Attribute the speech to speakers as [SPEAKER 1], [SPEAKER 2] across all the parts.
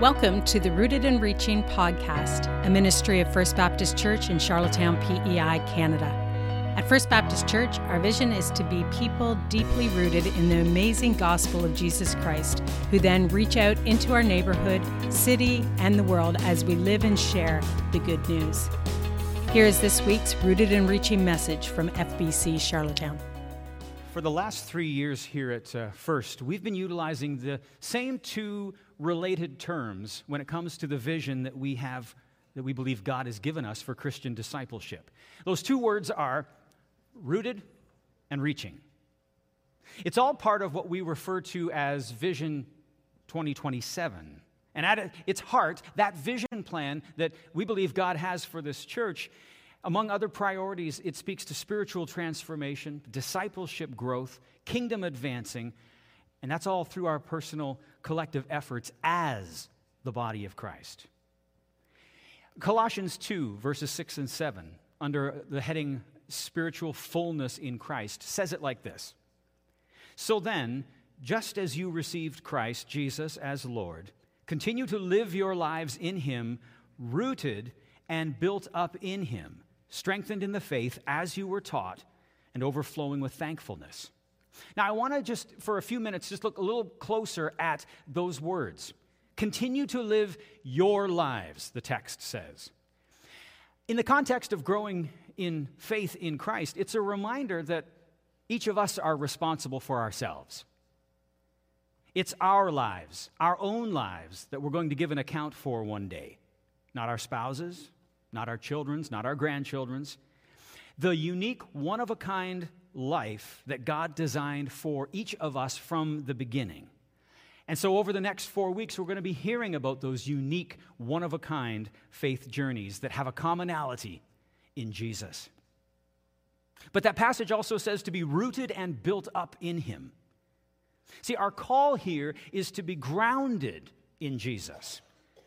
[SPEAKER 1] Welcome to the Rooted and Reaching podcast, a ministry of First Baptist Church in Charlottetown, PEI, Canada. At First Baptist Church, our vision is to be people deeply rooted in the amazing gospel of Jesus Christ, who then reach out into our neighborhood, city, and the world as we live and share the good news. Here is this week's Rooted and Reaching message from FBC Charlottetown.
[SPEAKER 2] For the last three years here at uh, First, we've been utilizing the same two related terms when it comes to the vision that we have, that we believe God has given us for Christian discipleship. Those two words are rooted and reaching. It's all part of what we refer to as Vision 2027. And at its heart, that vision plan that we believe God has for this church, among other priorities, it speaks to spiritual transformation, discipleship growth, kingdom advancing, and that's all through our personal collective efforts as the body of Christ. Colossians 2, verses 6 and 7, under the heading Spiritual Fullness in Christ, says it like this So then, just as you received Christ Jesus as Lord, continue to live your lives in Him, rooted and built up in Him, strengthened in the faith as you were taught, and overflowing with thankfulness. Now, I want to just, for a few minutes, just look a little closer at those words. Continue to live your lives, the text says. In the context of growing in faith in Christ, it's a reminder that each of us are responsible for ourselves. It's our lives, our own lives, that we're going to give an account for one day. Not our spouses, not our children's, not our grandchildren's. The unique, one of a kind life that God designed for each of us from the beginning. And so, over the next four weeks, we're going to be hearing about those unique, one of a kind faith journeys that have a commonality in Jesus. But that passage also says to be rooted and built up in Him. See, our call here is to be grounded in Jesus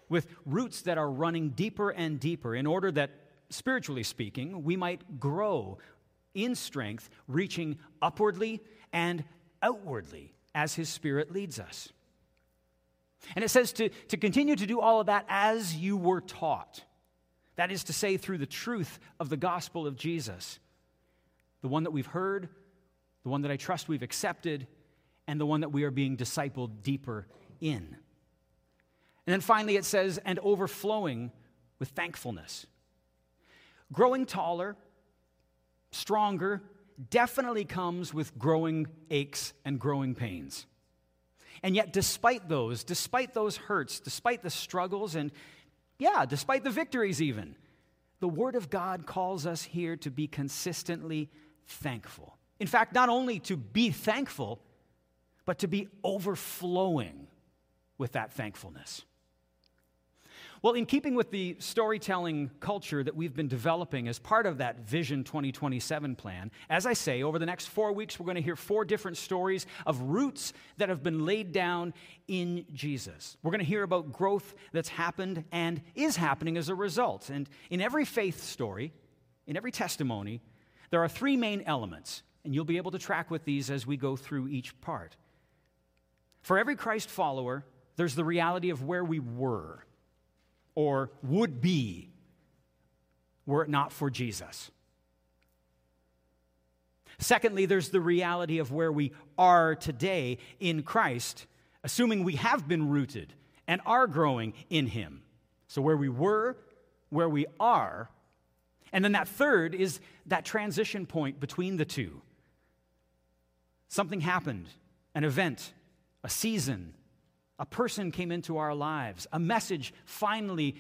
[SPEAKER 2] with roots that are running deeper and deeper in order that, spiritually speaking, we might grow in strength, reaching upwardly and outwardly as His Spirit leads us. And it says to, to continue to do all of that as you were taught. That is to say, through the truth of the gospel of Jesus, the one that we've heard, the one that I trust we've accepted, and the one that we are being discipled deeper in. And then finally, it says, and overflowing with thankfulness. Growing taller stronger, definitely comes with growing aches and growing pains. And yet, despite those, despite those hurts, despite the struggles, and yeah, despite the victories even, the Word of God calls us here to be consistently thankful. In fact, not only to be thankful, but to be overflowing with that thankfulness. Well, in keeping with the storytelling culture that we've been developing as part of that Vision 2027 plan, as I say, over the next four weeks, we're going to hear four different stories of roots that have been laid down in Jesus. We're going to hear about growth that's happened and is happening as a result. And in every faith story, in every testimony, there are three main elements, and you'll be able to track with these as we go through each part. For every Christ follower, there's the reality of where we were or would be were it not for Jesus. Secondly, there's the reality of where we are today in Christ, assuming we have been rooted and are growing in Him. So, where we were, where we are. And then that third is that transition point between the two. Something happened, an event, a season, a person came into our lives. A message finally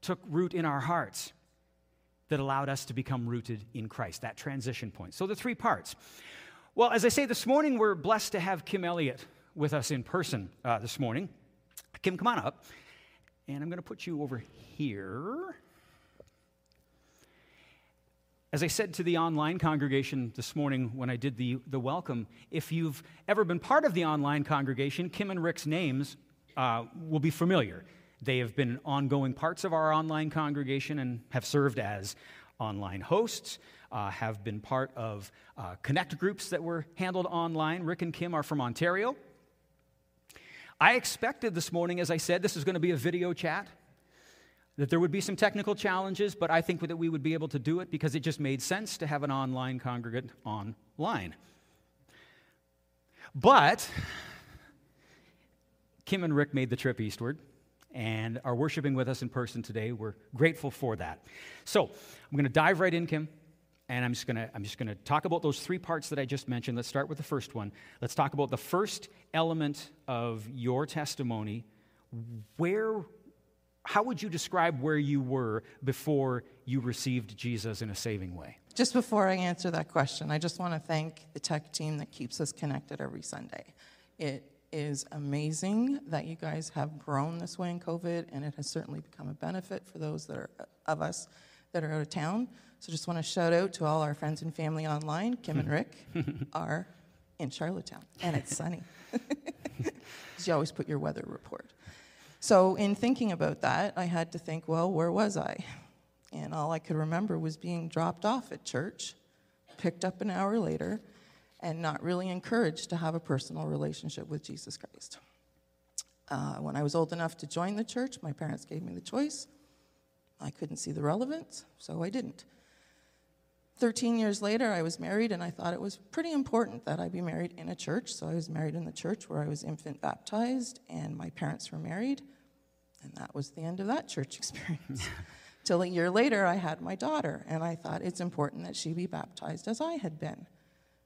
[SPEAKER 2] took root in our hearts that allowed us to become rooted in Christ, that transition point. So, the three parts. Well, as I say, this morning we're blessed to have Kim Elliott with us in person uh, this morning. Kim, come on up. And I'm going to put you over here. As I said to the online congregation this morning when I did the, the welcome, if you've ever been part of the online congregation, Kim and Rick's names uh, will be familiar. They have been ongoing parts of our online congregation and have served as online hosts, uh, have been part of uh, connect groups that were handled online. Rick and Kim are from Ontario. I expected this morning, as I said, this is going to be a video chat, that there would be some technical challenges, but I think that we would be able to do it because it just made sense to have an online congregant online. But Kim and Rick made the trip eastward and are worshiping with us in person today. We're grateful for that. So I'm going to dive right in, Kim, and I'm just going to I'm just going to talk about those three parts that I just mentioned. Let's start with the first one. Let's talk about the first element of your testimony. Where how would you describe where you were before you received Jesus in a saving way?
[SPEAKER 3] Just before I answer that question, I just want to thank the tech team that keeps us connected every Sunday. It is amazing that you guys have grown this way in COVID, and it has certainly become a benefit for those that are of us that are out of town. So just want to shout out to all our friends and family online. Kim and Rick are in Charlottetown, and it's sunny. you always put your weather report. So in thinking about that, I had to think, well, where was I? And all I could remember was being dropped off at church, picked up an hour later, and not really encouraged to have a personal relationship with Jesus Christ. Uh, when I was old enough to join the church, my parents gave me the choice. I couldn't see the relevance, so I didn't. 13 years later, I was married, and I thought it was pretty important that I be married in a church. So I was married in the church where I was infant baptized, and my parents were married. And that was the end of that church experience. Till a year later, I had my daughter, and I thought it's important that she be baptized as I had been.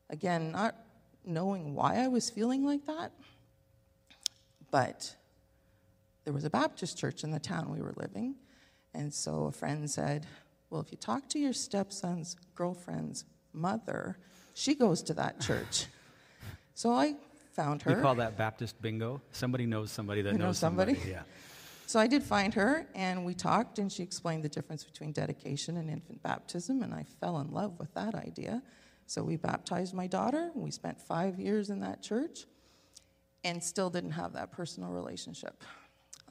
[SPEAKER 3] Again, not knowing why I was feeling like that, but there was a Baptist church in the town we were living. And so a friend said, Well, if you talk to your stepson's girlfriend's mother, she goes to that church. so I found her.
[SPEAKER 2] You call that Baptist bingo? Somebody knows somebody that you knows know somebody. somebody. Yeah.
[SPEAKER 3] So I did find her, and we talked, and she explained the difference between dedication and infant baptism, and I fell in love with that idea. So we baptized my daughter. We spent five years in that church and still didn't have that personal relationship.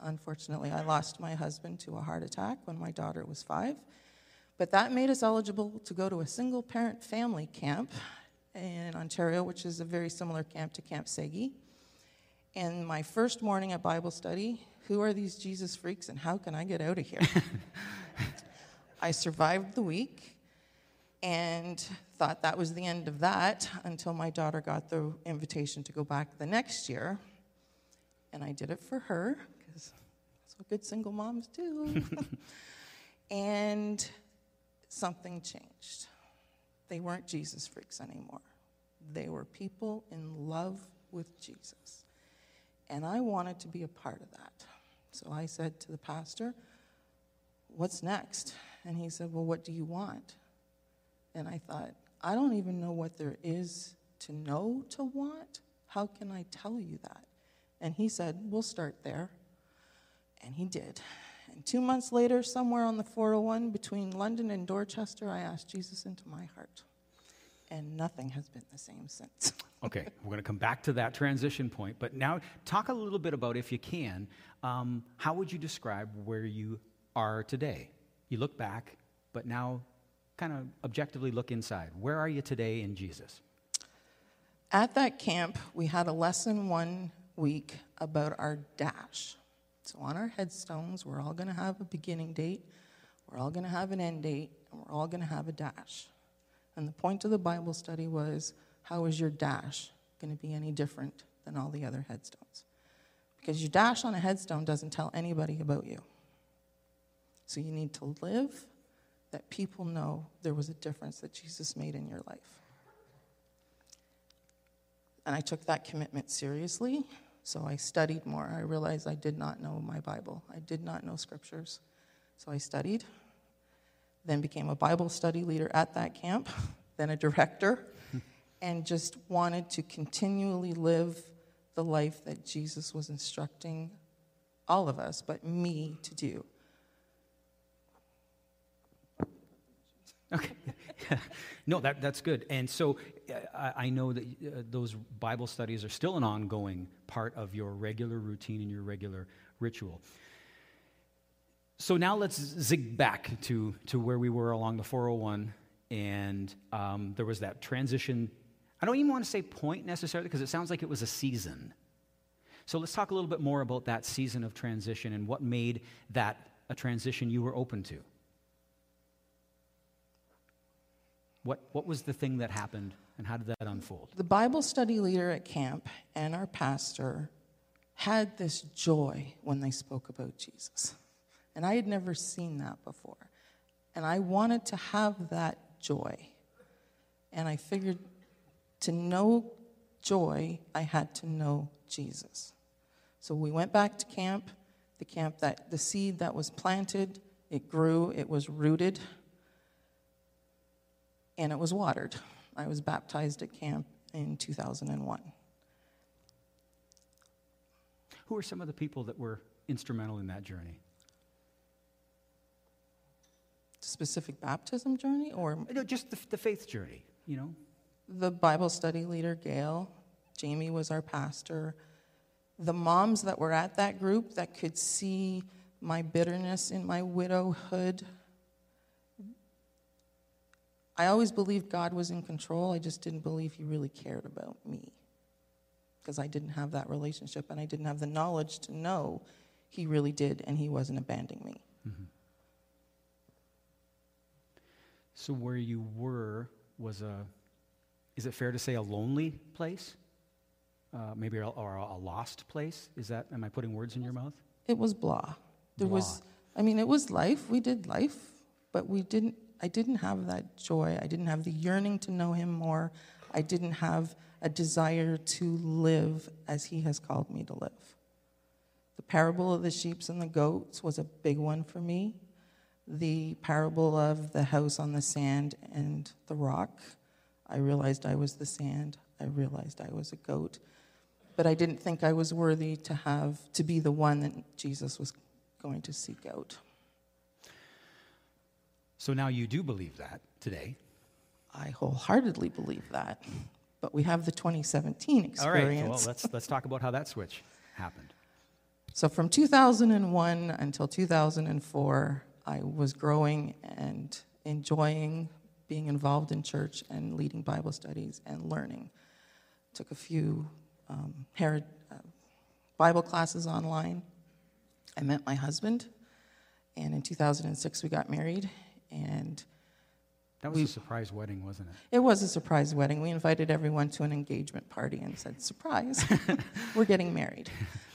[SPEAKER 3] Unfortunately, I lost my husband to a heart attack when my daughter was five. But that made us eligible to go to a single parent family camp in Ontario, which is a very similar camp to Camp Segi. And my first morning at Bible study, who are these Jesus freaks and how can I get out of here? I survived the week and thought that was the end of that until my daughter got the invitation to go back the next year. And I did it for her, because that's what good single moms do. and something changed. They weren't Jesus freaks anymore, they were people in love with Jesus. And I wanted to be a part of that. So I said to the pastor, What's next? And he said, Well, what do you want? And I thought, I don't even know what there is to know to want. How can I tell you that? And he said, We'll start there. And he did. And two months later, somewhere on the 401 between London and Dorchester, I asked Jesus into my heart. And nothing has been the same since.
[SPEAKER 2] okay, we're going to come back to that transition point. But now, talk a little bit about, if you can, um, how would you describe where you are today? You look back, but now kind of objectively look inside. Where are you today in Jesus?
[SPEAKER 3] At that camp, we had a lesson one week about our dash. So on our headstones, we're all going to have a beginning date, we're all going to have an end date, and we're all going to have a dash. And the point of the Bible study was how is your dash going to be any different than all the other headstones? Because your dash on a headstone doesn't tell anybody about you. So you need to live that people know there was a difference that Jesus made in your life. And I took that commitment seriously, so I studied more. I realized I did not know my Bible, I did not know scriptures. So I studied, then became a Bible study leader at that camp, then a director, and just wanted to continually live the life that Jesus was instructing all of us, but me to do.
[SPEAKER 2] Okay. no, that, that's good. And so I, know that uh, those Bible studies are still an ongoing part of your regular routine and your regular ritual. So now let's zig back to, to where we were along the 401. And um, there was that transition. I don't even want to say point necessarily because it sounds like it was a season. So let's talk a little bit more about that season of transition and what made that a transition you were open to. What, what was the thing that happened and how did that unfold?
[SPEAKER 3] The Bible study leader at camp and our pastor had this joy when they spoke about Jesus. And I had never seen that before. And I wanted to have that joy. And I figured to know joy, I had to know Jesus. So we went back to camp. The camp that the seed that was planted, it grew, it was rooted, and it was watered. I was baptized at camp in 2001.
[SPEAKER 2] Who are some of the people that were instrumental in that journey?
[SPEAKER 3] Specific baptism journey or uh,
[SPEAKER 2] No, just the, the faith journey, you know?
[SPEAKER 3] the Bible study leader, Gail. Jamie was our pastor. The moms that were at that group that could see my bitterness in my widowhood. I always believed God was in control. I just didn't believe He really cared about me because I didn't have that relationship and I didn't have the knowledge to know He really did and He wasn't abandoning me.
[SPEAKER 2] So where you were was a, is it fair to say a lonely place? Uh, maybe a, or a lost place? Is that, am I putting words in your mouth?
[SPEAKER 3] It was blah. There was, I mean, it was life. We did life, but we didn't. I didn't have that joy. I didn't have the yearning to know Him more. I didn't have a desire to live as He has called me to live. The parable of the sheep and the goats was a big one for me. The parable of the house on the sand and the rock. I realized I was the sand. I realized I was a goat but I didn't think I was worthy to have to be the one that Jesus was going to seek out.
[SPEAKER 2] So now you do believe that today.
[SPEAKER 3] I wholeheartedly believe that. But we have the 2017 experience.
[SPEAKER 2] All right, well, let's, let's talk about how that switch happened.
[SPEAKER 3] So from 2001 until 2004, I was growing and enjoying being involved in church and leading Bible studies and learning. Took a few um, Herod, uh, Bible classes online. I met my husband, and in 2006 we got married. And
[SPEAKER 2] That was
[SPEAKER 3] We-
[SPEAKER 2] a surprise wedding, wasn't it?
[SPEAKER 3] it was a surprise wedding. We invited everyone to an engagement party and said, "Surprise, we're getting married."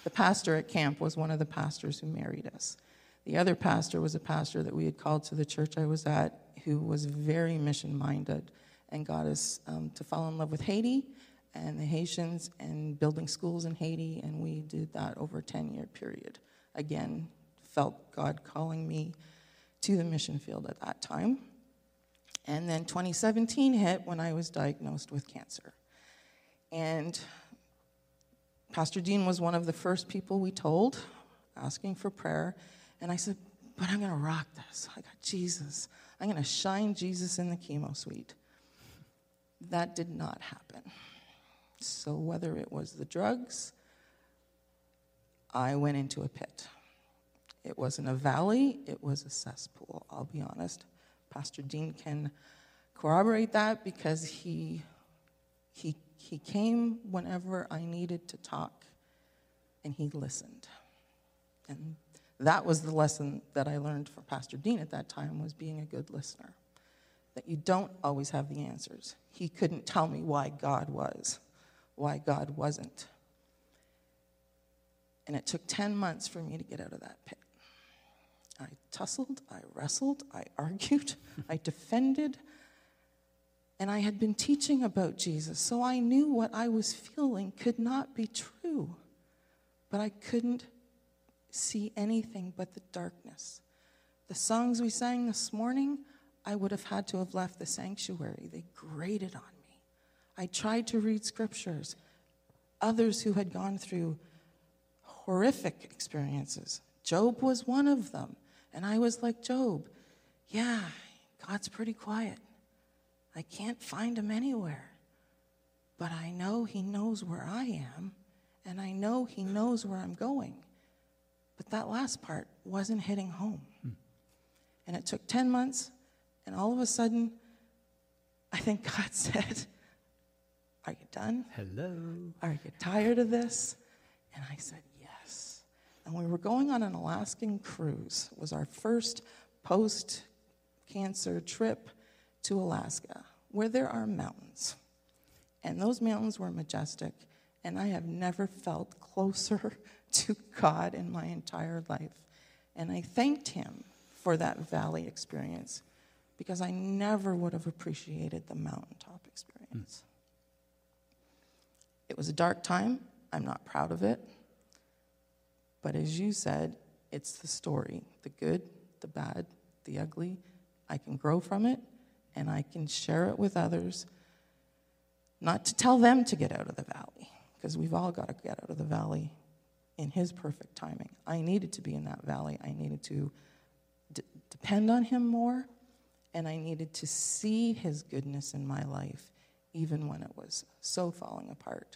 [SPEAKER 3] The pastor at camp was one of the pastors who married us. The other pastor was a pastor that we had called to the church I was at, who was very mission minded and got us um, to fall in love with Haiti and the Haitians and building schools in Haiti, and we did that over a 10 year period. Again, felt God calling me to the mission field at that time. And then 2017 hit when I was diagnosed with cancer. And Pastor Deane was one of the first people we told, asking for prayer. And I said, But I'm going to rock this. I got Jesus. I'm going to shine Jesus in the chemo suite. That did not happen. So, whether it was the drugs, I went into a pit. It wasn't a valley, it was a cesspool, I'll be honest. Pastor Deane can corroborate that because he, he, he came whenever I needed to talk and he listened. And that was the lesson that I learned from Pastor Deane at that time was being a good listener. That you don't always have the answers. He couldn't tell me why God was, why God wasn't. And it took 10 months for me to get out of that pit. I tussled, I wrestled, I argued, I defended. And I had been teaching about Jesus, so I knew what I was feeling could not be true. But I couldn't see anything but the darkness. The songs we sang this morning, I would have had to have left the sanctuary. They grated on me. I tried to read scriptures. Others who had gone through horrific experiences. Job was one of them. And I was like, Job, yeah, God's pretty quiet. I can't find him anywhere. But I know he knows where I am, and I know he knows where I'm going. But that last part wasn't hitting home. Hmm. And it took 10 months, and all of a sudden, I think God said, Are you done?
[SPEAKER 2] Hello.
[SPEAKER 3] Are you tired of this? And I said. And we were going on an Alaskan cruise. It was our first post cancer trip to Alaska, where there are mountains. And those mountains were majestic, and I have never felt closer to God in my entire life. And I thanked Him for that valley experience because I never would have appreciated the mountaintop experience. Hmm. It was a dark time. I'm not proud of it. But as you said, it's the story the good, the bad, the ugly. I can grow from it and I can share it with others. Not to tell them to get out of the valley, because we've all got to get out of the valley in His perfect timing. I needed to be in that valley. I needed to d- depend on Him more, and I needed to see His goodness in my life, even when it was so falling apart,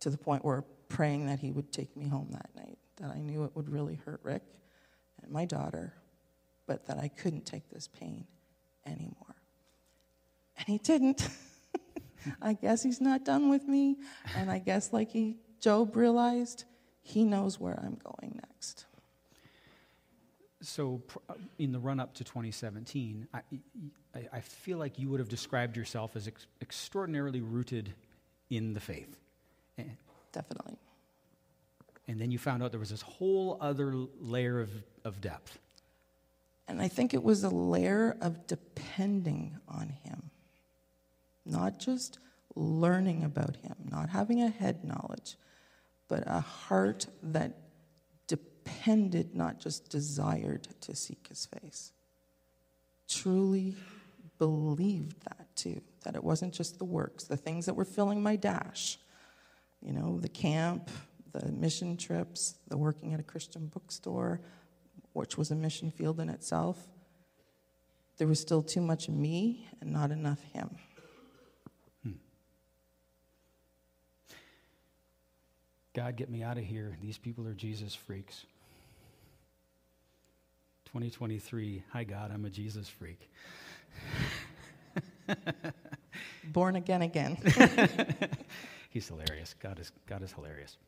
[SPEAKER 3] to the point where praying that He would take me home that night, that I knew it would really hurt Rick and my daughter, but that I couldn't take this pain anymore. And He didn't. I guess He's not done with me, and I guess, like he, Job realized, He knows where I'm going next.
[SPEAKER 2] So, uh, in the run up to 2017, I, I, I feel like you would have described yourself as ex- extraordinarily rooted in the faith.
[SPEAKER 3] Definitely.
[SPEAKER 2] And then you found out there was this whole other layer of, of depth.
[SPEAKER 3] And I think it was a layer of depending on Him, not just learning about Him, not having a head knowledge, but a heart that depended, not just desired to seek His face. Truly believed that too, that it wasn't just the works, the things that were filling my dash, you know, the camp, the mission trips, the working at a Christian bookstore, which was a mission field in itself. There was still too much me and not enough him. Hmm.
[SPEAKER 2] God, get me out of here. These people are Jesus freaks. 2023, hi God, I'm a Jesus freak.
[SPEAKER 3] Born again again.
[SPEAKER 2] He's hilarious. God is, God is hilarious.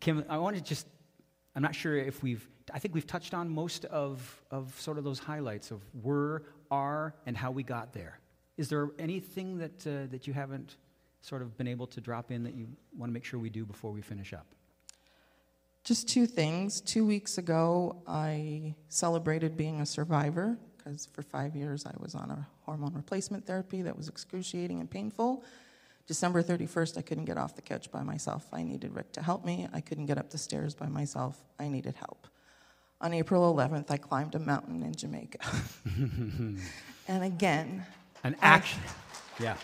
[SPEAKER 2] Kim, I want to just, I'm not sure if we've, I think we've touched on most of, of sort of those highlights of were, are, and how we got there. Is there anything that, uh, that you haven't sort of been able to drop in that you want to make sure we do before we finish up?
[SPEAKER 3] Just two things. Two weeks ago, I celebrated being a survivor because for five years I was on a hormone replacement therapy that was excruciating and painful. December 31st, I couldn't get off the couch by myself. I needed Rick to help me. I couldn't get up the stairs by myself. I needed help. On April 11th, I climbed a mountain in Jamaica. and again,
[SPEAKER 2] An action. Yeah.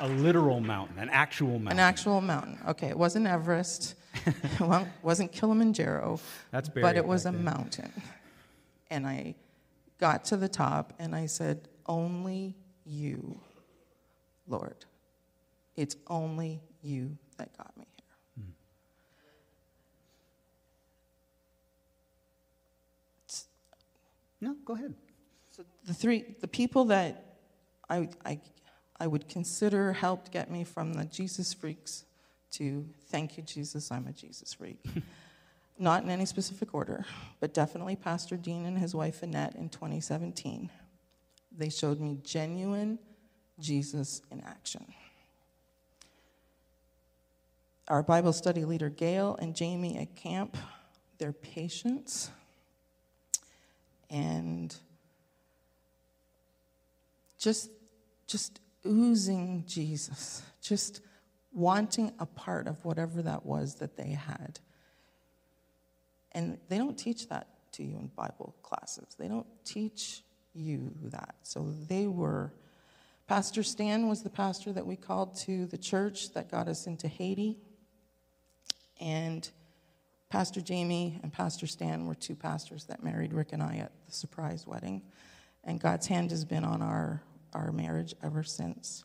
[SPEAKER 2] A literal mountain, an actual mountain.
[SPEAKER 3] an actual mountain. Okay, it wasn't Everest, it wasn't Kilimanjaro,
[SPEAKER 2] That's
[SPEAKER 3] but it was a
[SPEAKER 2] there.
[SPEAKER 3] mountain. And I got to the top and I said, Only you, Lord. It's only you that got me here. Hmm.
[SPEAKER 2] No, go ahead.
[SPEAKER 3] So the three, the people that I, I, I would consider helped get me from the Jesus freaks to thank you, Jesus, I'm a Jesus freak. Not in any specific order, but definitely Pastor Deane and his wife Annette in 2017. They showed me genuine Jesus in action. Our Bible study leader, Gail and Jamie at camp, their patience and just just oozing Jesus, just wanting a part of whatever that was that they had. And they don't teach that to you in Bible classes. They don't teach you that. So they were Pastor Stan was the pastor that we called to the church that got us into Haiti. And Pastor Jamie and Pastor Stan were two pastors that married Rick and I at the surprise wedding. And God's hand has been on our, our marriage ever since.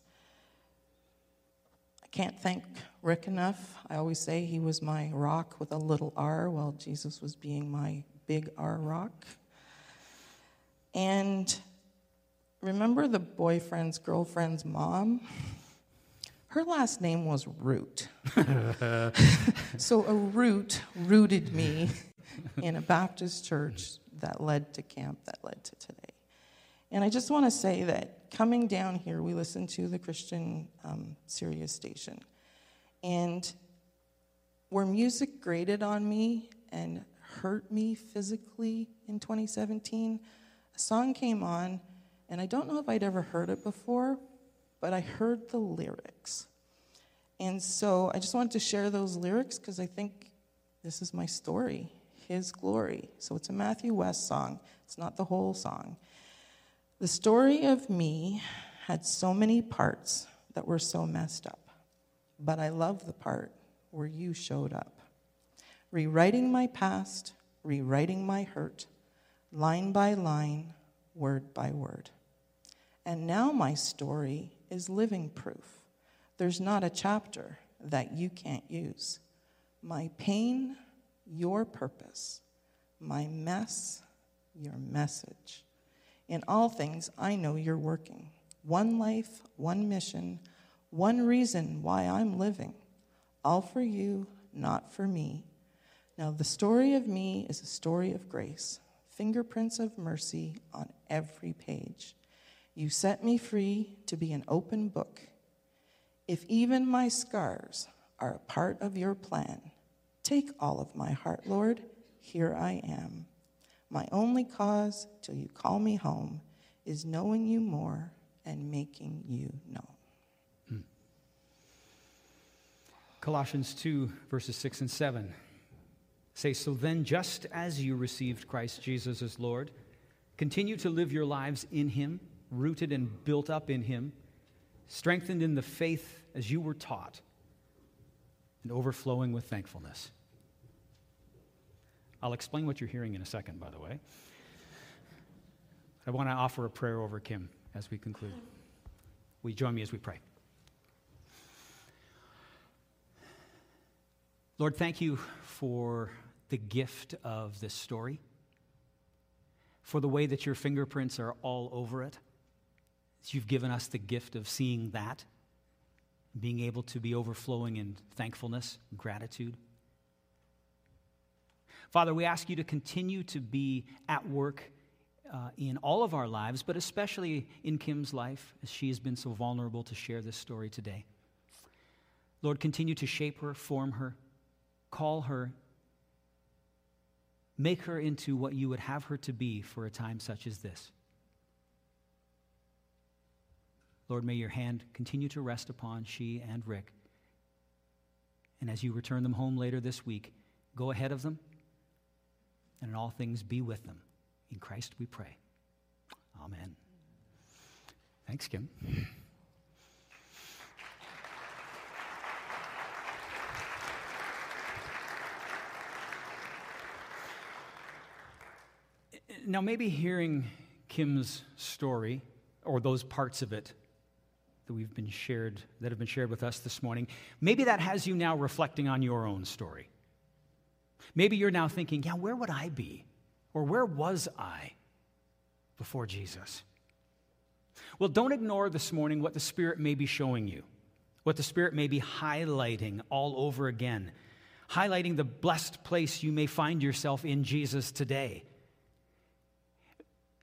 [SPEAKER 3] Can't thank Rick enough. I always say he was my rock with a little r, while Jesus was being my big R rock. And remember the boyfriend's girlfriend's mom? Her last name was Root. so a root rooted me in a Baptist church that led to camp, that led to today. And I just want to say that coming down here, we listened to the Christian um, Sirius station. And where music grated on me and hurt me physically in 2017, a song came on, and I don't know if I'd ever heard it before, but I heard the lyrics. And so I just wanted to share those lyrics because I think this is my story, His glory. So it's a Matthew West song, it's not the whole song. The story of me had so many parts that were so messed up, but I love the part where you showed up. Rewriting my past, rewriting my hurt, line by line, word by word. And now my story is living proof. There's not a chapter that you can't use. My pain, your purpose. My mess, your message. In all things, I know you're working. One life, one mission, one reason why I'm living. All for you, not for me. Now, the story of me is a story of grace, fingerprints of mercy on every page. You set me free to be an open book. If even my scars are a part of your plan, take all of my heart, Lord. Here I am. My only cause till you call me home is knowing you more and making you known. Hmm.
[SPEAKER 2] Colossians 2, verses 6 and 7 say, So then, just as you received Christ Jesus as Lord, continue to live your lives in Him, rooted and built up in Him, strengthened in the faith as you were taught, and overflowing with thankfulness. I'll explain what you're hearing in a second, by the way. I want to offer a prayer over Kim as we conclude. Will you join me as we pray? Lord, thank you for the gift of this story, for the way that your fingerprints are all over it. You've given us the gift of seeing that, being able to be overflowing in thankfulness, gratitude. Father, we ask you to continue to be at work uh, in all of our lives, but especially in Kim's life, as she has been so vulnerable to share this story today. Lord, continue to shape her, form her, call her, make her into what you would have her to be for a time such as this. Lord, may your hand continue to rest upon she and Rick. And as you return them home later this week, go ahead of them and in all things be with them. In Christ we pray. Amen. Thanks, Kim. Now, maybe hearing Kim's story, or those parts of it that we've been shared, that have been shared with us this morning, maybe that has you now reflecting on your own story. Maybe you're now thinking, yeah, where would I be? Or where was I before Jesus? Well, don't ignore this morning what the Spirit may be showing you, what the Spirit may be highlighting all over again, highlighting the blessed place you may find yourself in Jesus today.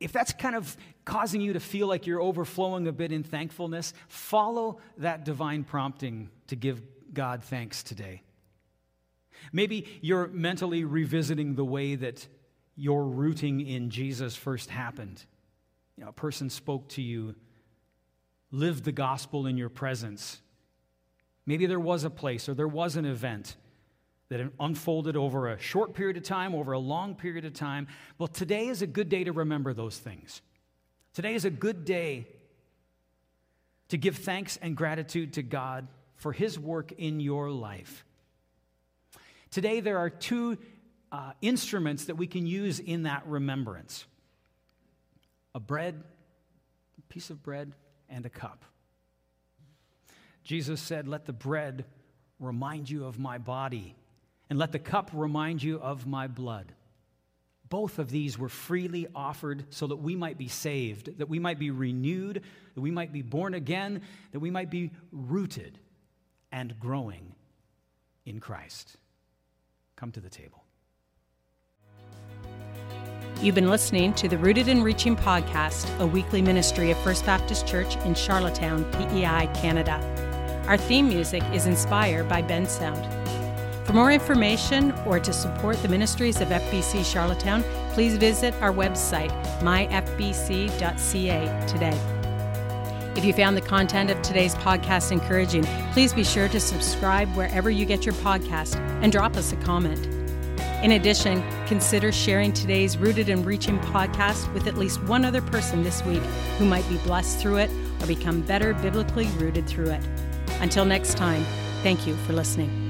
[SPEAKER 2] If that's kind of causing you to feel like you're overflowing a bit in thankfulness, follow that divine prompting to give God thanks today. Maybe you're mentally revisiting the way that your rooting in Jesus first happened. You know, a person spoke to you, lived the gospel in your presence. Maybe there was a place or there was an event that unfolded over a short period of time, over a long period of time. Well, today is a good day to remember those things. Today is a good day to give thanks and gratitude to God for His work in your life. Today, there are two uh, instruments that we can use in that remembrance a bread, a piece of bread, and a cup. Jesus said, Let the bread remind you of my body, and let the cup remind you of my blood. Both of these were freely offered so that we might be saved, that we might be renewed, that we might be born again, that we might be rooted and growing in Christ. Come to the table.
[SPEAKER 1] You've been listening to the Rooted and Reaching podcast, a weekly ministry of First Baptist Church in Charlottetown, PEI, Canada. Our theme music is inspired by Bensound. For more information or to support the ministries of FBC Charlottetown, please visit our website, myfbc.ca, today. If you found the content of today's podcast encouraging, please be sure to subscribe wherever you get your podcast and drop us a comment. In addition, consider sharing today's Rooted and Reaching podcast with at least one other person this week who might be blessed through it or become better biblically rooted through it. Until next time, thank you for listening.